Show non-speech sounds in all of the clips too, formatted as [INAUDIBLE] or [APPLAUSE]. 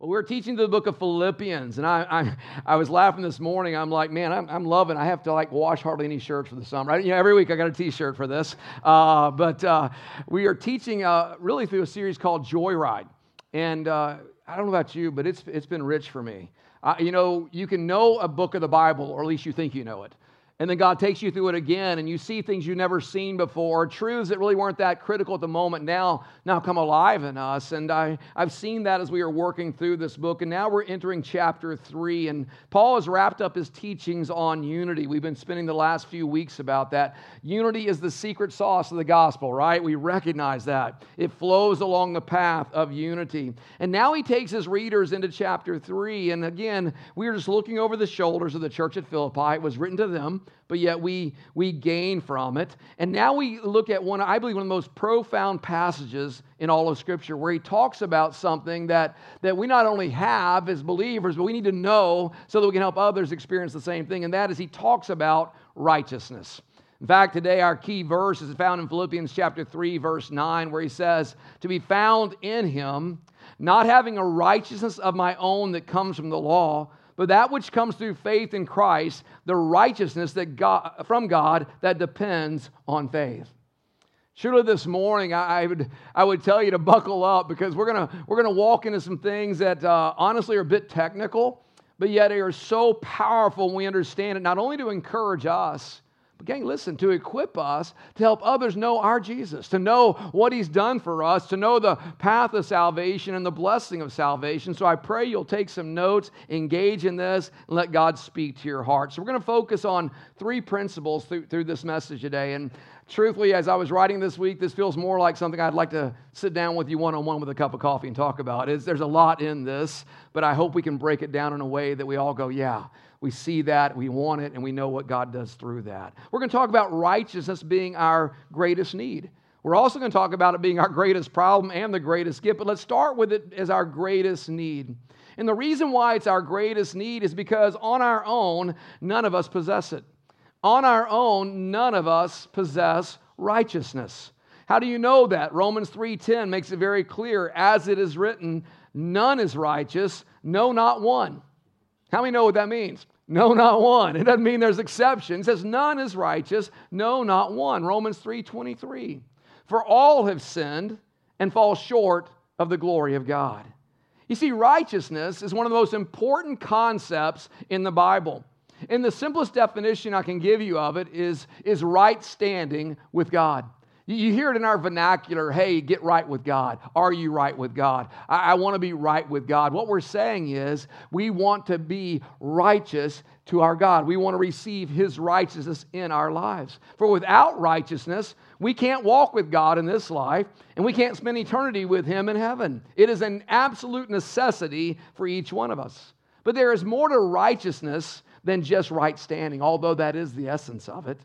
Well, we're teaching the book of Philippians, and I, I, I was laughing this morning. I'm like, man, I'm, I'm loving. I have to like wash hardly any shirts for the summer. Right? You know, every week I got a T-shirt for this. Uh, but uh, we are teaching uh, really through a series called Joyride, and uh, I don't know about you, but it's it's been rich for me. Uh, you know, you can know a book of the Bible, or at least you think you know it. And then God takes you through it again, and you see things you've never seen before, truths that really weren't that critical at the moment now, now come alive in us. And I, I've seen that as we are working through this book. And now we're entering chapter three. And Paul has wrapped up his teachings on unity. We've been spending the last few weeks about that. Unity is the secret sauce of the gospel, right? We recognize that. It flows along the path of unity. And now he takes his readers into chapter three. And again, we are just looking over the shoulders of the church at Philippi. It was written to them but yet we, we gain from it. And now we look at one, I believe, one of the most profound passages in all of Scripture where he talks about something that, that we not only have as believers, but we need to know so that we can help others experience the same thing. And that is he talks about righteousness. In fact, today our key verse is found in Philippians chapter 3, verse 9, where he says, To be found in him, not having a righteousness of my own that comes from the law, but that which comes through faith in Christ, the righteousness that God, from God that depends on faith. Surely this morning, I, would, I would tell you to buckle up because we're going we're gonna walk into some things that uh, honestly are a bit technical, but yet they are so powerful when we understand it, not only to encourage us, but, gang, listen, to equip us to help others know our Jesus, to know what he's done for us, to know the path of salvation and the blessing of salvation. So I pray you'll take some notes, engage in this, and let God speak to your heart. So we're going to focus on three principles through, through this message today. And truthfully, as I was writing this week, this feels more like something I'd like to sit down with you one on one with a cup of coffee and talk about. It's, there's a lot in this, but I hope we can break it down in a way that we all go, yeah we see that, we want it, and we know what God does through that. We're going to talk about righteousness being our greatest need. We're also going to talk about it being our greatest problem and the greatest gift, but let's start with it as our greatest need. And the reason why it's our greatest need is because on our own, none of us possess it. On our own, none of us possess righteousness. How do you know that? Romans 3:10 makes it very clear as it is written, none is righteous, no not one. How many know what that means? No, not one. It doesn't mean there's exceptions. It says none is righteous, no, not one. Romans 3:23. For all have sinned and fall short of the glory of God. You see, righteousness is one of the most important concepts in the Bible. And the simplest definition I can give you of it is, is right standing with God. You hear it in our vernacular hey, get right with God. Are you right with God? I, I want to be right with God. What we're saying is we want to be righteous to our God. We want to receive His righteousness in our lives. For without righteousness, we can't walk with God in this life, and we can't spend eternity with Him in heaven. It is an absolute necessity for each one of us. But there is more to righteousness than just right standing, although that is the essence of it.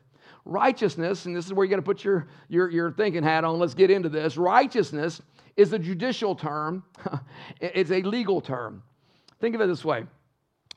Righteousness, and this is where you got to put your, your, your thinking hat on. Let's get into this. Righteousness is a judicial term, [LAUGHS] it's a legal term. Think of it this way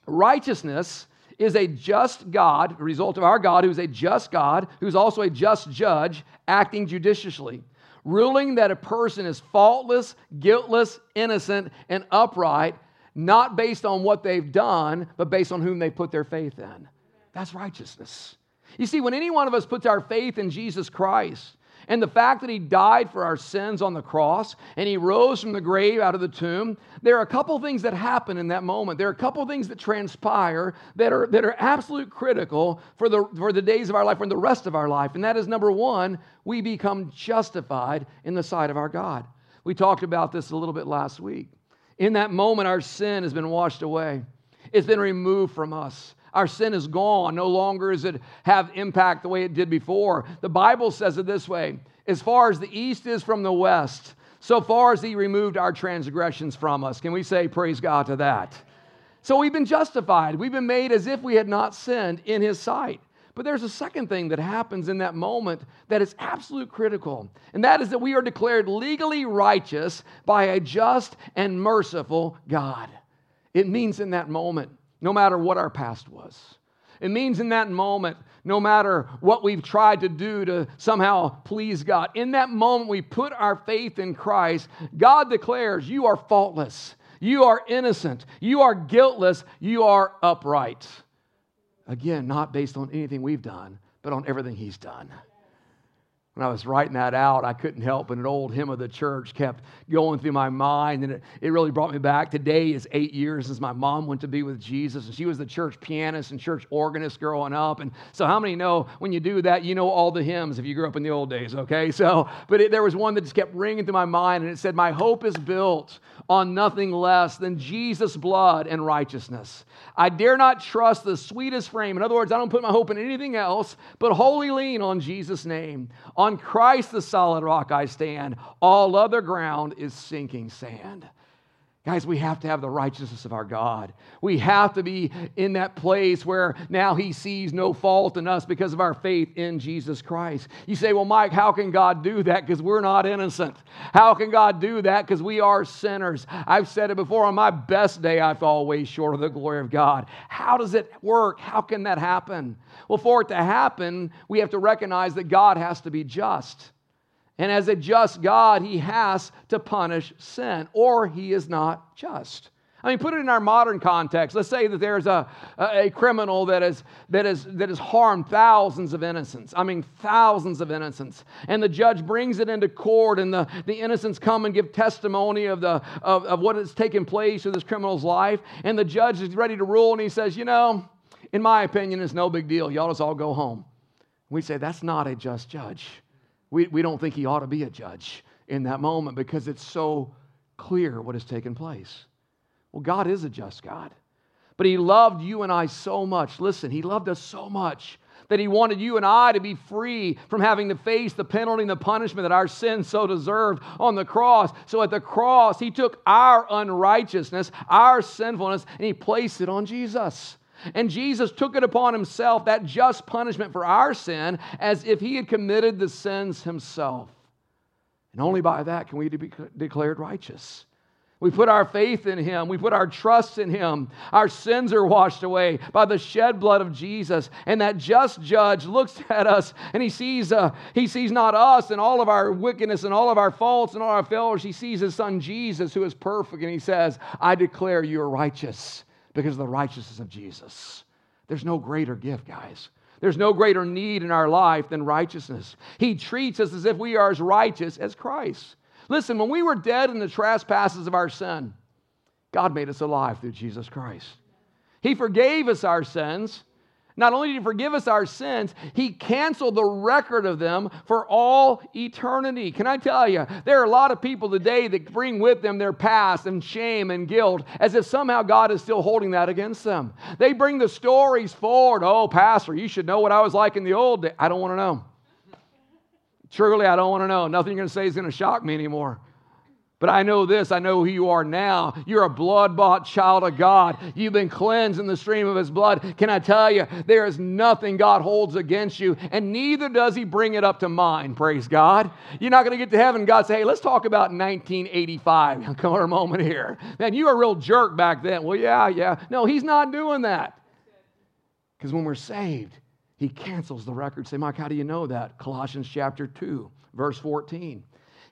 righteousness is a just God, result of our God, who's a just God, who's also a just judge, acting judiciously, ruling that a person is faultless, guiltless, innocent, and upright, not based on what they've done, but based on whom they put their faith in. That's righteousness. You see, when any one of us puts our faith in Jesus Christ, and the fact that he died for our sins on the cross and he rose from the grave out of the tomb, there are a couple things that happen in that moment. There are a couple things that transpire that are, that are absolute critical for the, for the days of our life and the rest of our life. And that is number one, we become justified in the sight of our God. We talked about this a little bit last week. In that moment, our sin has been washed away, it's been removed from us. Our sin is gone. No longer does it have impact the way it did before. The Bible says it this way as far as the east is from the west, so far as He removed our transgressions from us. Can we say, Praise God to that? So we've been justified. We've been made as if we had not sinned in His sight. But there's a second thing that happens in that moment that is absolute critical, and that is that we are declared legally righteous by a just and merciful God. It means in that moment no matter what our past was. It means in that moment, no matter what we've tried to do to somehow please God, in that moment we put our faith in Christ, God declares, You are faultless. You are innocent. You are guiltless. You are upright. Again, not based on anything we've done, but on everything He's done when I was writing that out, I couldn't help but an old hymn of the church kept going through my mind, and it, it really brought me back. Today is eight years since my mom went to be with Jesus, and she was the church pianist and church organist growing up. And so, how many know when you do that, you know all the hymns if you grew up in the old days, okay? So, but it, there was one that just kept ringing through my mind, and it said, My hope is built on nothing less than Jesus' blood and righteousness. I dare not trust the sweetest frame. In other words, I don't put my hope in anything else, but wholly lean on Jesus' name. On Christ, the solid rock, I stand. All other ground is sinking sand. Guys, we have to have the righteousness of our God. We have to be in that place where now He sees no fault in us because of our faith in Jesus Christ. You say, Well, Mike, how can God do that? Because we're not innocent. How can God do that? Because we are sinners. I've said it before on my best day, I fall way short of the glory of God. How does it work? How can that happen? Well, for it to happen, we have to recognize that God has to be just. And as a just God, he has to punish sin, or he is not just. I mean, put it in our modern context. Let's say that there's a, a, criminal that, is, that, is, that has harmed thousands of innocents. I mean, thousands of innocents. And the judge brings it into court, and the, the innocents come and give testimony of, the, of, of what has taken place in this criminal's life. And the judge is ready to rule, and he says, You know, in my opinion, it's no big deal. Y'all just all go home. We say, That's not a just judge. We, we don't think he ought to be a judge in that moment because it's so clear what has taken place. Well, God is a just God, but he loved you and I so much. Listen, he loved us so much that he wanted you and I to be free from having to face the penalty and the punishment that our sins so deserved on the cross. So at the cross, he took our unrighteousness, our sinfulness, and he placed it on Jesus. And Jesus took it upon himself, that just punishment for our sin, as if he had committed the sins himself. And only by that can we be declared righteous. We put our faith in him. We put our trust in him. Our sins are washed away by the shed blood of Jesus. And that just judge looks [LAUGHS] at us and he sees, uh, he sees not us and all of our wickedness and all of our faults and all our failures. He sees his son Jesus, who is perfect, and he says, I declare you are righteous because of the righteousness of Jesus. There's no greater gift, guys. There's no greater need in our life than righteousness. He treats us as if we are as righteous as Christ. Listen, when we were dead in the trespasses of our sin, God made us alive through Jesus Christ. He forgave us our sins not only did he forgive us our sins, he canceled the record of them for all eternity. Can I tell you, there are a lot of people today that bring with them their past and shame and guilt as if somehow God is still holding that against them. They bring the stories forward. Oh, Pastor, you should know what I was like in the old days. I don't want to know. Truly, I don't want to know. Nothing you're going to say is going to shock me anymore. But I know this, I know who you are now. You're a blood bought child of God. You've been cleansed in the stream of His blood. Can I tell you, there is nothing God holds against you, and neither does He bring it up to mind, praise God. You're not going to get to heaven God say, hey, let's talk about 1985. [LAUGHS] Come on a moment here. Man, you were a real jerk back then. Well, yeah, yeah. No, He's not doing that. Because when we're saved, He cancels the record. Say, Mike, how do you know that? Colossians chapter 2, verse 14.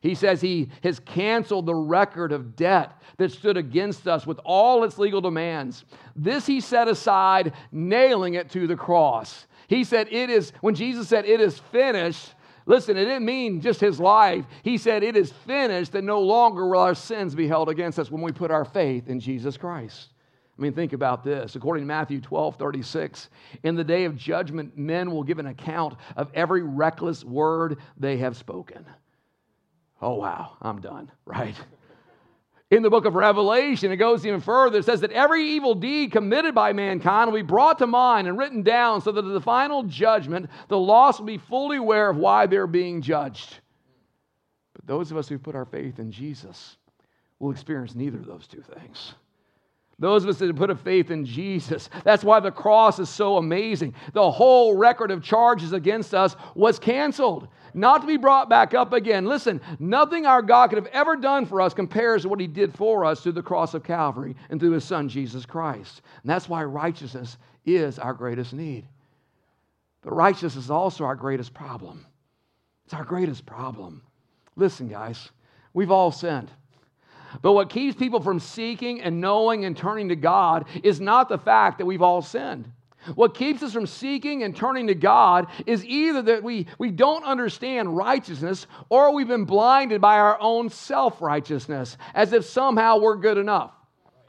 He says he has canceled the record of debt that stood against us with all its legal demands. This he set aside, nailing it to the cross. He said, It is, when Jesus said, It is finished, listen, it didn't mean just his life. He said, It is finished, and no longer will our sins be held against us when we put our faith in Jesus Christ. I mean, think about this. According to Matthew 12, 36, in the day of judgment, men will give an account of every reckless word they have spoken oh, wow, I'm done, [LAUGHS] right? In the book of Revelation, it goes even further. It says that every evil deed committed by mankind will be brought to mind and written down so that at the final judgment, the lost will be fully aware of why they're being judged. But those of us who put our faith in Jesus will experience neither of those two things. Those of us that put a faith in Jesus. That's why the cross is so amazing. The whole record of charges against us was canceled, not to be brought back up again. Listen, nothing our God could have ever done for us compares to what He did for us through the cross of Calvary and through His Son, Jesus Christ. And that's why righteousness is our greatest need. But righteousness is also our greatest problem. It's our greatest problem. Listen, guys, we've all sinned. But what keeps people from seeking and knowing and turning to God is not the fact that we've all sinned. What keeps us from seeking and turning to God is either that we, we don't understand righteousness or we've been blinded by our own self righteousness as if somehow we're good enough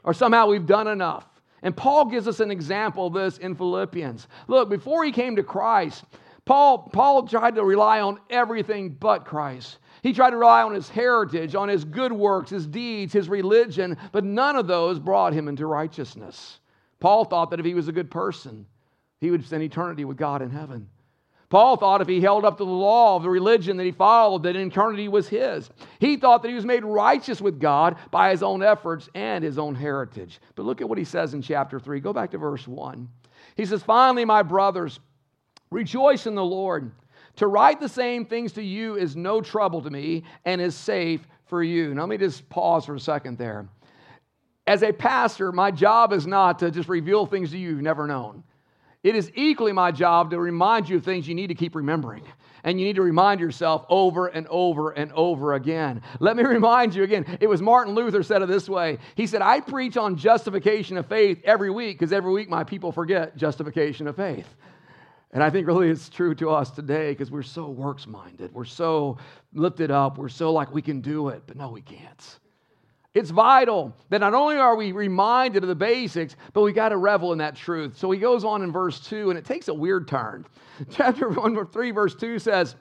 or somehow we've done enough. And Paul gives us an example of this in Philippians. Look, before he came to Christ, Paul, Paul tried to rely on everything but Christ. He tried to rely on his heritage, on his good works, his deeds, his religion, but none of those brought him into righteousness. Paul thought that if he was a good person, he would spend eternity with God in heaven. Paul thought if he held up to the law of the religion that he followed, that eternity was his. He thought that he was made righteous with God by his own efforts and his own heritage. But look at what he says in chapter 3. Go back to verse 1. He says, Finally, my brothers, rejoice in the Lord. To write the same things to you is no trouble to me and is safe for you. Now, let me just pause for a second there. As a pastor, my job is not to just reveal things to you you've never known. It is equally my job to remind you of things you need to keep remembering. And you need to remind yourself over and over and over again. Let me [LAUGHS] remind you again, it was Martin Luther said it this way. He said, I preach on justification of faith every week because every week my people forget justification of faith. And I think really it's true to us today because we're so works minded. We're so lifted up. We're so like we can do it, but no, we can't. It's vital that not only are we reminded of the basics, but we got to revel in that truth. So he goes on in verse 2, and it takes a weird turn. [LAUGHS] Chapter 1, 3, verse 2 says,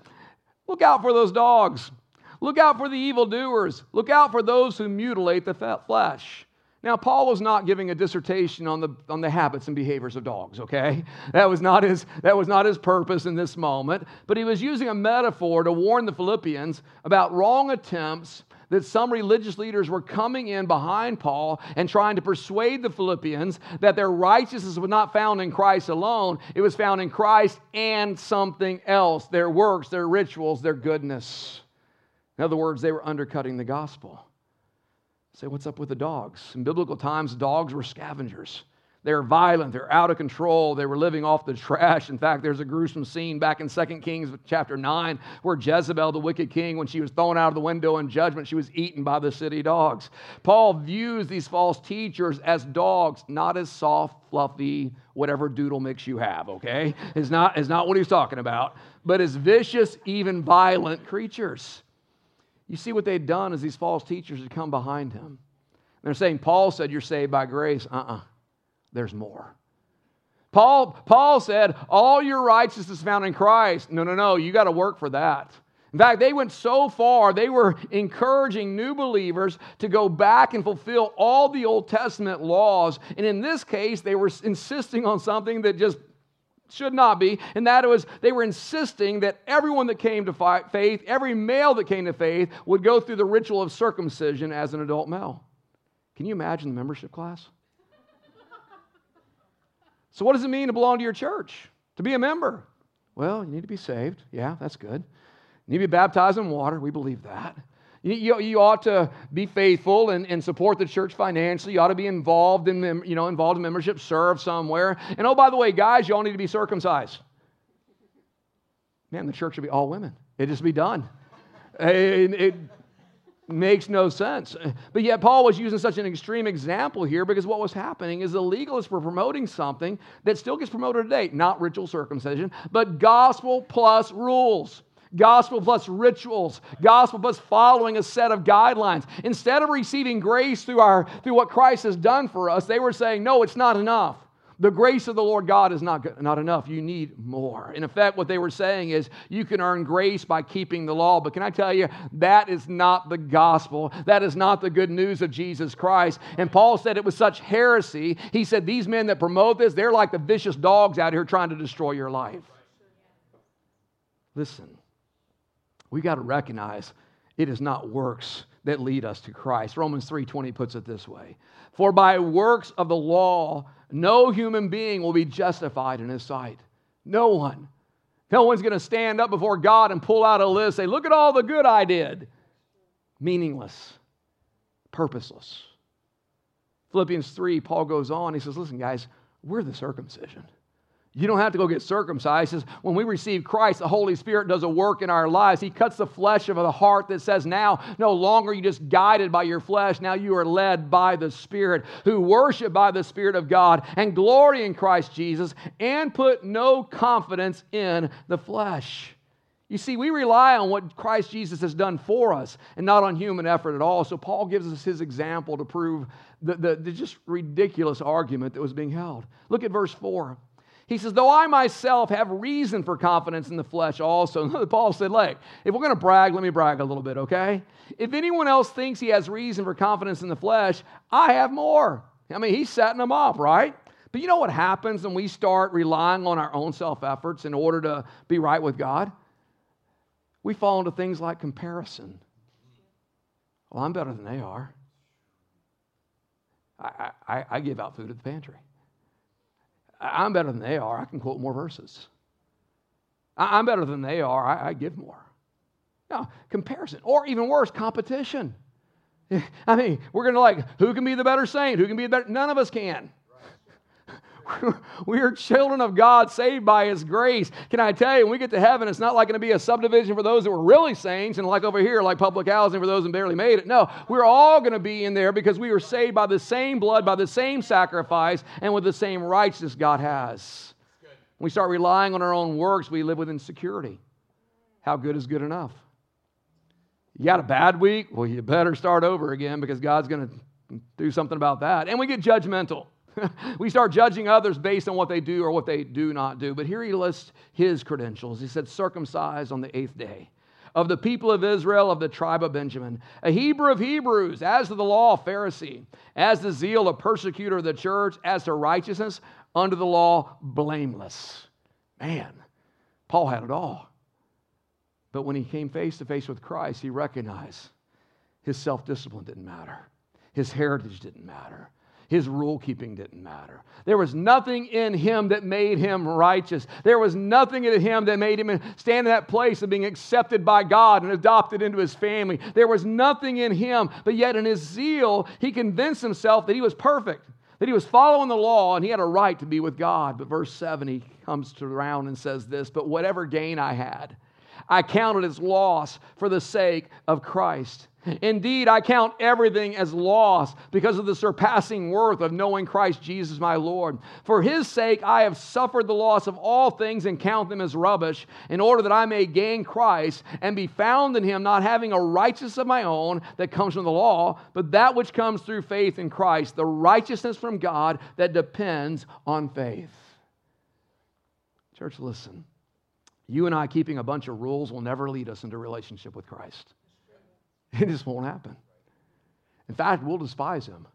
Look out for those dogs. Look out for the evildoers. Look out for those who mutilate the flesh. Now, Paul was not giving a dissertation on the, on the habits and behaviors of dogs, okay? That was, not his, that was not his purpose in this moment, but he was using a metaphor to warn the Philippians about wrong attempts that some religious leaders were coming in behind Paul and trying to persuade the Philippians that their righteousness was not found in Christ alone, it was found in Christ and something else their works, their rituals, their goodness. In other words, they were undercutting the gospel. Say, what's up with the dogs? In biblical times, dogs were scavengers. They were violent. They're out of control. They were living off the [LAUGHS] trash. In fact, there's a gruesome scene back in 2 Kings chapter 9 where Jezebel, the wicked king, when she was thrown out of the window in judgment, she was eaten by the city dogs. Paul views these false teachers as dogs, not as soft, fluffy, whatever doodle mix you have, okay? It's not, it's not what he's talking about, but as vicious, even violent creatures. You see what they'd done as these false teachers had come behind him. They're saying, Paul said you're saved by grace. Uh uh-uh. uh there's more. Paul, Paul said, All your righteousness is found in Christ. No, no, no, you got to work for that. In fact, they went so far, they were encouraging new believers to go back and fulfill all the Old Testament laws. And in this case, they were insisting on something that just should not be, and that was they were insisting that everyone that came to faith, every male that came to faith, would go through the ritual of circumcision as an adult male. Can you imagine the membership class? So, what does it mean to belong to your church? To be a member? Well, you need to be saved. Yeah, that's good. You need to be baptized in water. We believe that. You, you, ought to be faithful and, and support the church financially. You ought to be involved in, you know, involved in membership, serve somewhere. And oh, by the way, guys, you all need to be circumcised. Man, the church should be all women. It just be done. It, it, makes no sense. But yet, Paul was using such an extreme example here because what was happening is the legalists were promoting something that still gets promoted today, not ritual circumcision, but gospel plus rules. Gospel plus rituals, gospel plus following a set of guidelines. Instead of receiving grace through, our, through what Christ has done for us, they were saying, no, it's not enough. The grace of the Lord God is not, not enough. You need more. In effect, what they were saying is you can earn grace by keeping the law. But can I tell you, that is not the gospel. That is not the good news of Jesus Christ. And Paul said it was such heresy. He said, These men that promote this, they're like the vicious dogs out here trying to destroy your life. Listen, we got to recognize it is not works that lead us to Christ. Romans 3:20 puts it this way. For by works of the law no human being will be justified in his sight. No one. No one's going to stand up before God and pull out a list, say, Look at all the good I did. Meaningless, purposeless. Philippians 3, Paul goes on. He says, Listen, guys, we're the circumcision. You don't have to go get circumcised. When we receive Christ, the Holy Spirit does a work in our lives. He cuts the flesh of the heart that says, now no longer you just guided by your flesh. Now you are led by the Spirit, who worship by the Spirit of God and glory in Christ Jesus and put no confidence in the flesh. You see, we rely on what Christ Jesus has done for us and not on human effort at all. So Paul gives us his example to prove the, the, the just ridiculous argument that was being held. Look at verse 4. He says, Though I myself have reason for confidence in the flesh also. [LAUGHS] Paul said, Like, if we're going to brag, let me brag a little bit, okay? If anyone else thinks he has reason for confidence in the flesh, I have more. I mean, he's setting them up, right? But you know what happens when we start relying on our own self efforts in order to be right with God? We fall into things like comparison. Well, I'm better than they are. I, I, I give out food at the pantry. I'm better than they are. I can quote more verses. I'm better than they are. I, I give more. Now, comparison, or even worse, competition. [LAUGHS] I mean, we're going to like, who can be the better saint? Who can be the better? None of us can. [LAUGHS] we are children of God, saved by His grace. Can I tell you, when we get to heaven, it's not like going to be a subdivision for those that were really saints and like over here, like public housing for those that barely made it. No, we're all going to be in there because we were saved by the same blood, by the same sacrifice, and with the same righteousness God has. When we start relying on our own works, we live with insecurity. How good is good enough? You got a bad week? Well, you better start over again because God's going to do something about that. And we get judgmental. [LAUGHS] we start judging others based on what they do or what they do not do. But here he lists his credentials. He said, circumcised on the eighth day. Of the people of Israel, of the tribe of Benjamin, a Hebrew of Hebrews, as to the law, a Pharisee, as the zeal, a persecutor of the church, as to righteousness, under the law, blameless. Man, Paul had it all. But when he came face to face with Christ, he recognized his self discipline didn't matter, his heritage didn't matter, his rule keeping didn't matter. There was nothing in him that made him righteous. There was nothing in him that made him stand in that place of being accepted by God and adopted into his family. There was nothing in him, but yet in his zeal, he convinced himself that he was perfect, that he was following the law and he had a right to be with God. But verse 7, he comes around and says this But whatever gain I had, I counted as loss for the sake of Christ. Indeed, I count everything as loss because of the surpassing worth of knowing Christ Jesus my Lord. For his sake, I have suffered the loss of all things and count them as rubbish, in order that I may gain Christ and be found in him, not having a righteousness of my own that comes from the law, but that which comes through faith in Christ, the righteousness from God that depends on faith. Church, listen. You and I keeping a bunch of rules will never lead us into relationship with Christ. [LAUGHS] It just won't happen. In fact, we'll despise him.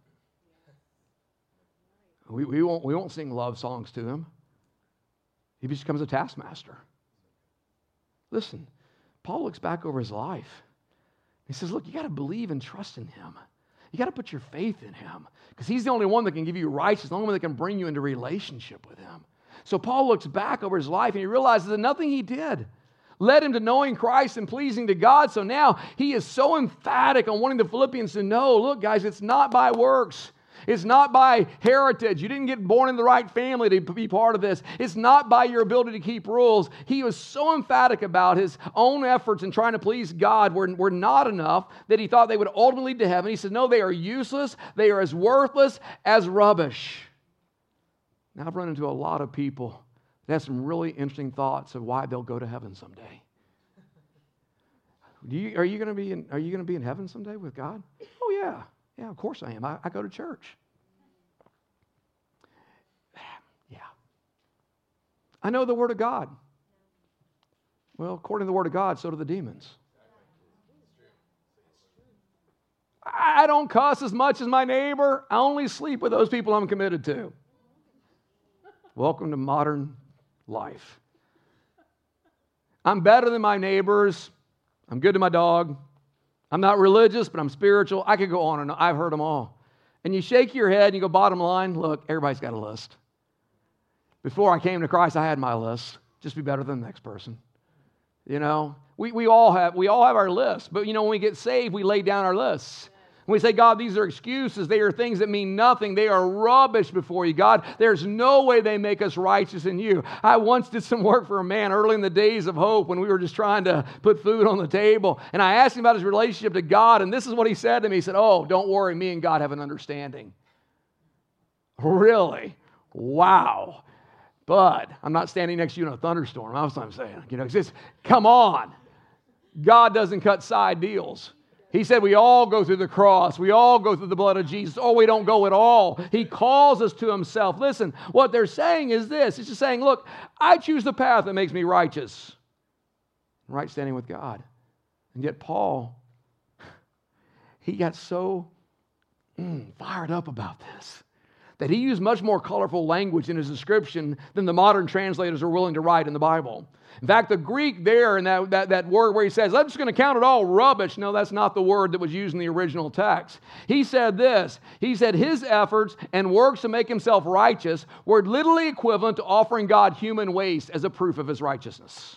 We, we, won't, we won't sing love songs to him. He becomes a taskmaster. Listen, Paul looks back over his life. He says, Look, you got to believe and trust in him. You got to put your faith in him because he's the only one that can give you righteousness, the only one that can bring you into relationship with him. So Paul looks back over his life and he realizes that nothing he did led him to knowing Christ and pleasing to God. So now he is so emphatic on wanting the Philippians to know look, guys, it's not by works. It's not by heritage. You didn't get born in the right family to be part of this. It's not by your ability to keep rules. He was so emphatic about his own efforts in trying to please God were, were not enough that he thought they would ultimately lead to heaven. He said, No, they are useless. They are as worthless as rubbish. Now, I've run into a lot of people that have some really interesting thoughts of why they'll go to heaven someday. You, are you going to be in, are you going to be in heaven someday with God? Oh yeah, yeah. Of course I am. I, I go to church. [SIGHS] Yeah. I know the Word of God. Well, according to the Word of God, so do the demons. I don't cuss as much as my neighbor. I only sleep with those people I'm committed to. Welcome to modern life. I'm better than my neighbors. I'm good to my dog. I'm not religious, but I'm spiritual. I could go on and on. I've heard them all. And you shake your head and you go, bottom line, look, everybody's got a list. Before I came to Christ, I had my list. Just be better than the next person. You know, we, we, all have, we all have our list, but you know, when we get saved, we lay down our lists. We say, God, these are excuses. They are things that mean nothing. They are rubbish before you, God. There's no way they make us righteous in you. I once did some work for a man early in the days of hope when we were just trying to put food on the table. And I asked him about his relationship to God. And this is what he said to me. He said, Oh, don't worry. Me and God have an understanding. Really? Wow. But I'm not standing next to you in a thunderstorm. That's what I'm saying. You know, just come on. God doesn't cut side deals. He said we all go through the cross. We all go through the blood of Jesus. Oh, we don't go at all. He calls us to himself. Listen, what they're saying is this. It's just saying, look, I choose the path that makes me righteous. Right standing with God. And yet Paul, he got so mm, fired up about this that he used much more colorful language in his description than the modern translators are willing to write in the Bible. In fact, the Greek there in that, that, that word where he says, I'm just going to count it all rubbish. No, that's not the word that was used in the original text. He said this He said, His efforts and works to make himself righteous were literally equivalent to offering God human waste as a proof of his righteousness.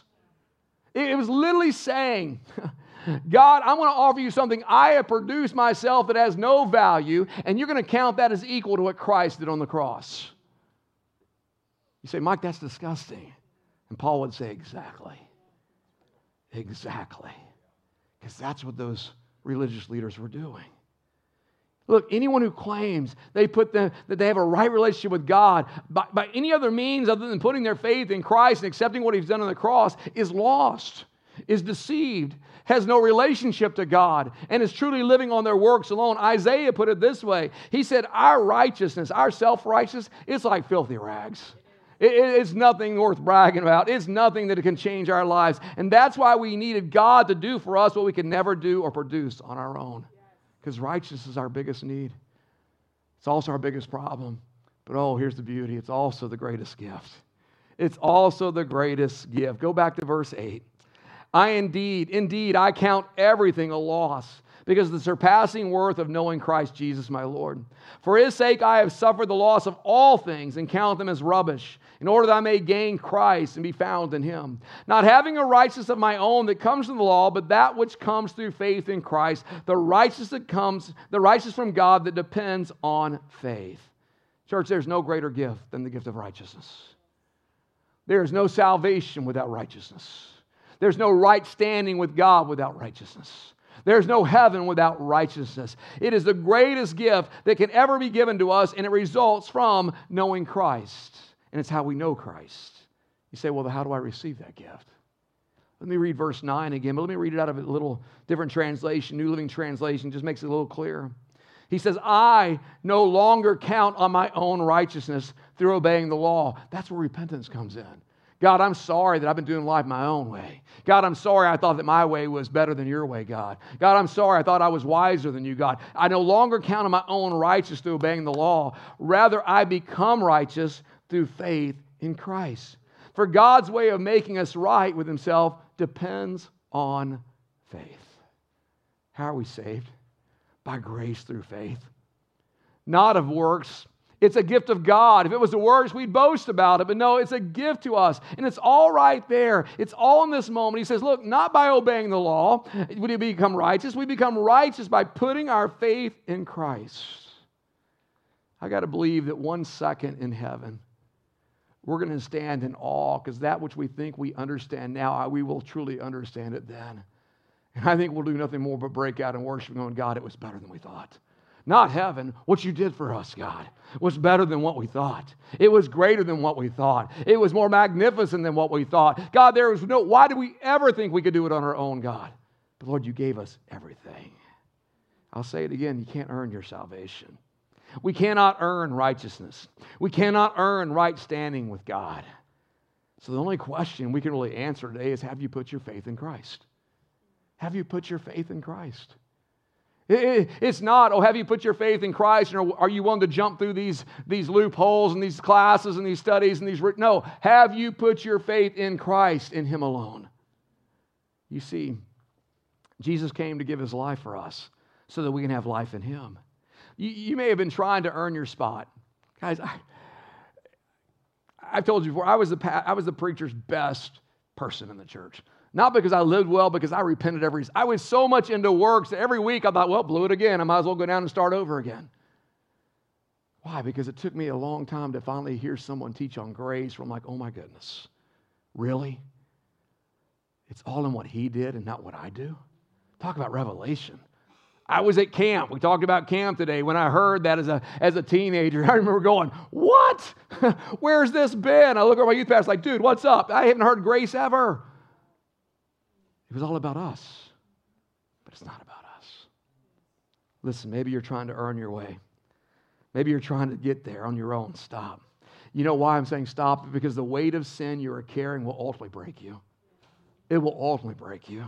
It was literally saying, [LAUGHS] God, I'm going to offer you something I have produced myself that has no value, and you're going to count that as equal to what Christ did on the cross. You say, Mike, that's disgusting. And Paul would say, Exactly. Exactly. Because that's what those religious leaders were doing. Look, anyone who claims they put them, that they have a right relationship with God by, by any other means other than putting their faith in Christ and accepting what He's done on the cross is lost, is deceived, has no relationship to God, and is truly living on their works alone. Isaiah put it this way He said, Our righteousness, our self righteousness, it's like filthy rags. it's nothing worth bragging about. It's nothing that can change our lives. And that's why we needed God to do for us what we could never do or produce on our own. Because righteousness is our biggest need. It's also our biggest problem. But oh, here's the beauty it's also the greatest gift. It's also the greatest gift. Go back to verse 8. I indeed, indeed, I count everything a loss because of the surpassing worth of knowing Christ Jesus my Lord. For his sake I have suffered the loss of all things and count them as rubbish, in order that I may gain Christ and be found in him. Not having a righteousness of my own that comes from the law, but that which comes through faith in Christ, the righteousness that comes, the righteousness from God that depends on faith. Church, there's no greater gift than the gift of righteousness. There is no salvation without righteousness. There's no right standing with God without righteousness. There's no heaven without righteousness. It is the greatest gift that can ever be given to us, and it results from knowing Christ. And it's how we know Christ. You say, well, how do I receive that gift? Let me read verse 9 again, but let me read it out of a little different translation, New Living Translation, just makes it a little clearer. He says, I no longer count on my own righteousness through obeying the law. That's where repentance comes in. God, I'm sorry that I've been doing life my own way. God, I'm sorry I thought that my way was better than your way, God. God, I'm sorry I thought I was wiser than you, God. I no longer count on my own righteousness through obeying the law. Rather, I become righteous through faith in Christ. For God's way of making us right with Himself depends on faith. How are we saved? By grace through faith. Not of works, it's a gift of God. If it was the works, we'd boast about it. But no, it's a gift to us. And it's all right there. It's all in this moment. He says, Look, not by obeying the law would we become righteous. We become righteous by putting our faith in Christ. I got to believe that one second in heaven, we're going to stand in awe because that which we think we understand now, we will truly understand it then. And I think we'll do nothing more but break out and worship going, God, it was better than we thought. Not heaven. What you did for us, God, was better than what we thought. It was greater than what we thought. It was more magnificent than what we thought. God, there was no, why did we ever think we could do it on our own, God? But Lord, you gave us everything. I'll say it again you can't earn your salvation. We cannot earn righteousness. We cannot earn right standing with God. So the only question we can really answer today is have you put your faith in Christ? Have you put your faith in Christ? It's not, oh, have you put your faith in Christ? Or are you willing to jump through these, these loopholes and these classes and these studies and these. No, have you put your faith in Christ, in Him alone? You see, Jesus came to give His life for us so that we can have life in Him. You, you may have been trying to earn your spot. Guys, I, I've told you before, I was, the, I was the preacher's best person in the church. Not because I lived well, because I repented every. I was so much into works that every week I thought, well, blew it again. I might as well go down and start over again. Why? Because it took me a long time to finally hear someone teach on grace where I'm like, oh my goodness, really? It's all in what he did and not what I do? Talk about revelation. I was at camp. We talked about camp today. When I heard that as a, as a teenager, [LAUGHS] I remember going, What? [LAUGHS] Where's this been? I look at my youth pastor, like, dude, what's up? I haven't heard grace ever. It was all about us, but it's not about us. Listen, maybe you're trying to earn your way. Maybe you're trying to get there on your own. Stop. You know why I'm saying stop? Because the weight of sin you are carrying will ultimately break you. It will ultimately break you.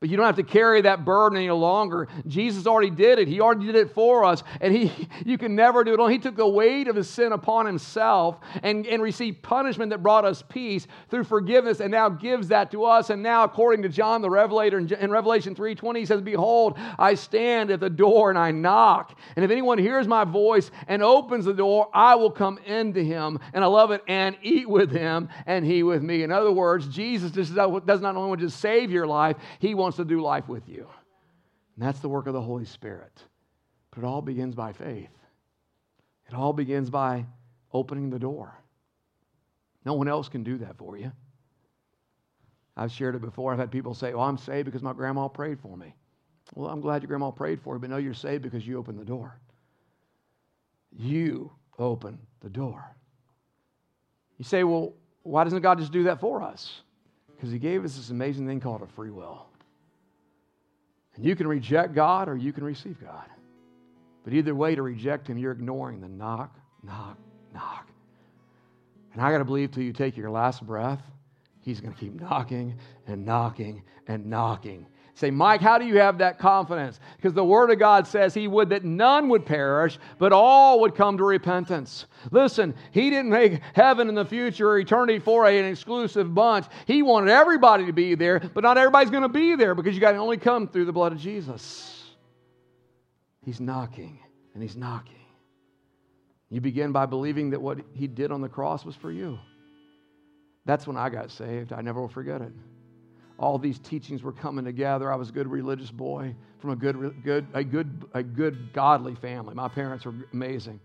But you don't have to carry that burden any longer. Jesus already did it. He already did it for us. And he, [LAUGHS] you can never do it alone. He took the weight of his sin upon himself and, and received punishment that brought us peace through forgiveness and now gives that to us. And now, according to John the Revelator in, in Revelation 3.20, he says, Behold, I stand at the door and I knock. And if anyone hears my voice and opens the door, I will come into him. And I love it, and eat with him and he with me. In other words, Jesus does not only want to save your life, he wants wants to do life with you. And that's the work of the Holy Spirit. But it all begins by faith, it all begins by opening the door. No one else can do that for you. I've shared it before. I've had people say, Well, I'm saved because my grandma prayed for me. Well, I'm glad your grandma prayed for you, but no, you're saved because you opened the door. You open the door. You say, Well, why doesn't God just do that for us? Because He gave us this amazing thing called a free will. And you can reject God or you can receive God. But either way, to reject Him, you're ignoring the knock, knock, knock. And I got to believe till you take your last breath, He's going to keep knocking and knocking and knocking Say, Mike, how do you have that confidence? Because the Word of God says He would that none would perish, but all would come to repentance. Listen, He didn't make heaven in the future eternity for an exclusive bunch. He wanted everybody to be there, but not everybody's going to be there because you got to only come through the blood of Jesus. He's knocking and He's knocking. You begin by believing that what He did on the cross was for you. That's when I got saved. I never will forget it all these teachings were coming together. I was a good religious boy from a good, good, a good, a good godly family. My parents were amazing.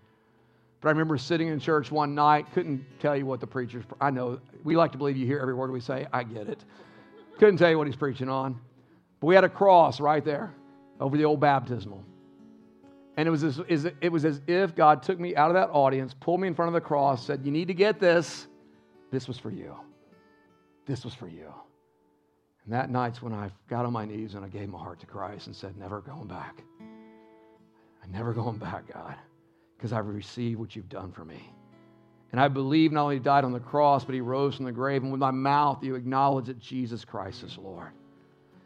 But I remember sitting in church one night, couldn't tell you what the preacher's, I know, we like to believe you hear every word we say. I get it. Couldn't tell you what he's preaching on. But we had a cross right there over the old baptismal. And it was, as, it was as if God took me out of that audience, pulled me in front of the cross, said, You need to get this. This was for you. This was for you. And that night's when I got on my knees and I gave my heart to Christ and said, Never going back. I'm never going back, God, because I've received what you've done for me. And I believe not only he died on the cross, but he rose from the grave. And with my mouth, you acknowledge that Jesus Christ is Lord.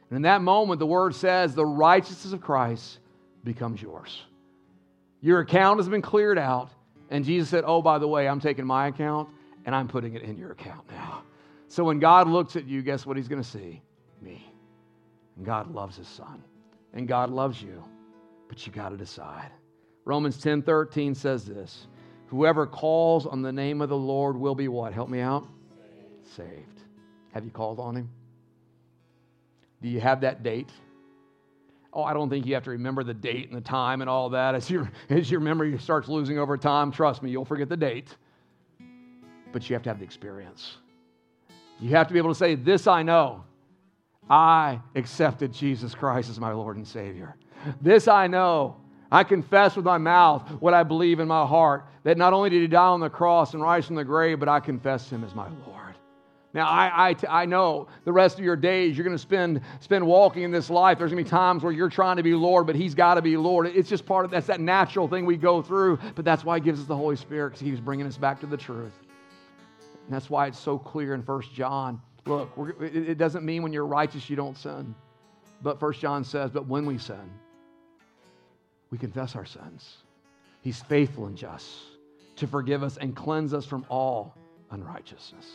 And in that moment, the word says, the righteousness of Christ becomes yours. Your account has been cleared out. And Jesus said, Oh, by the way, I'm taking my account and I'm putting it in your account now. So when God looks at you, guess what he's going to see? Me. And God loves his son. And God loves you. But you got to decide. Romans 10 13 says this Whoever calls on the name of the Lord will be what? Help me out? Saved. Saved. Have you called on him? Do you have that date? Oh, I don't think you have to remember the date and the time and all that. As, your as your memory starts losing over time, trust me, you'll forget the date. But you have to have the experience. You have to be able to say, This I know. I accepted Jesus Christ as my Lord and Savior. This I know. I confess with my mouth what I believe in my heart that not only did He die on the cross and rise from the grave, but I confess Him as my Lord. Now, I, I, I know the rest of your days you're going to spend, spend walking in this life. There's going to be times where you're trying to be Lord, but He's got to be Lord. It's just part of that's that natural thing we go through, but that's why He gives us the Holy Spirit because He's bringing us back to the truth. And that's why it's so clear in 1 John. Look, it doesn't mean when you're righteous you don't sin. But First John says, but when we sin, we confess our sins. He's faithful and just to forgive us and cleanse us from all unrighteousness.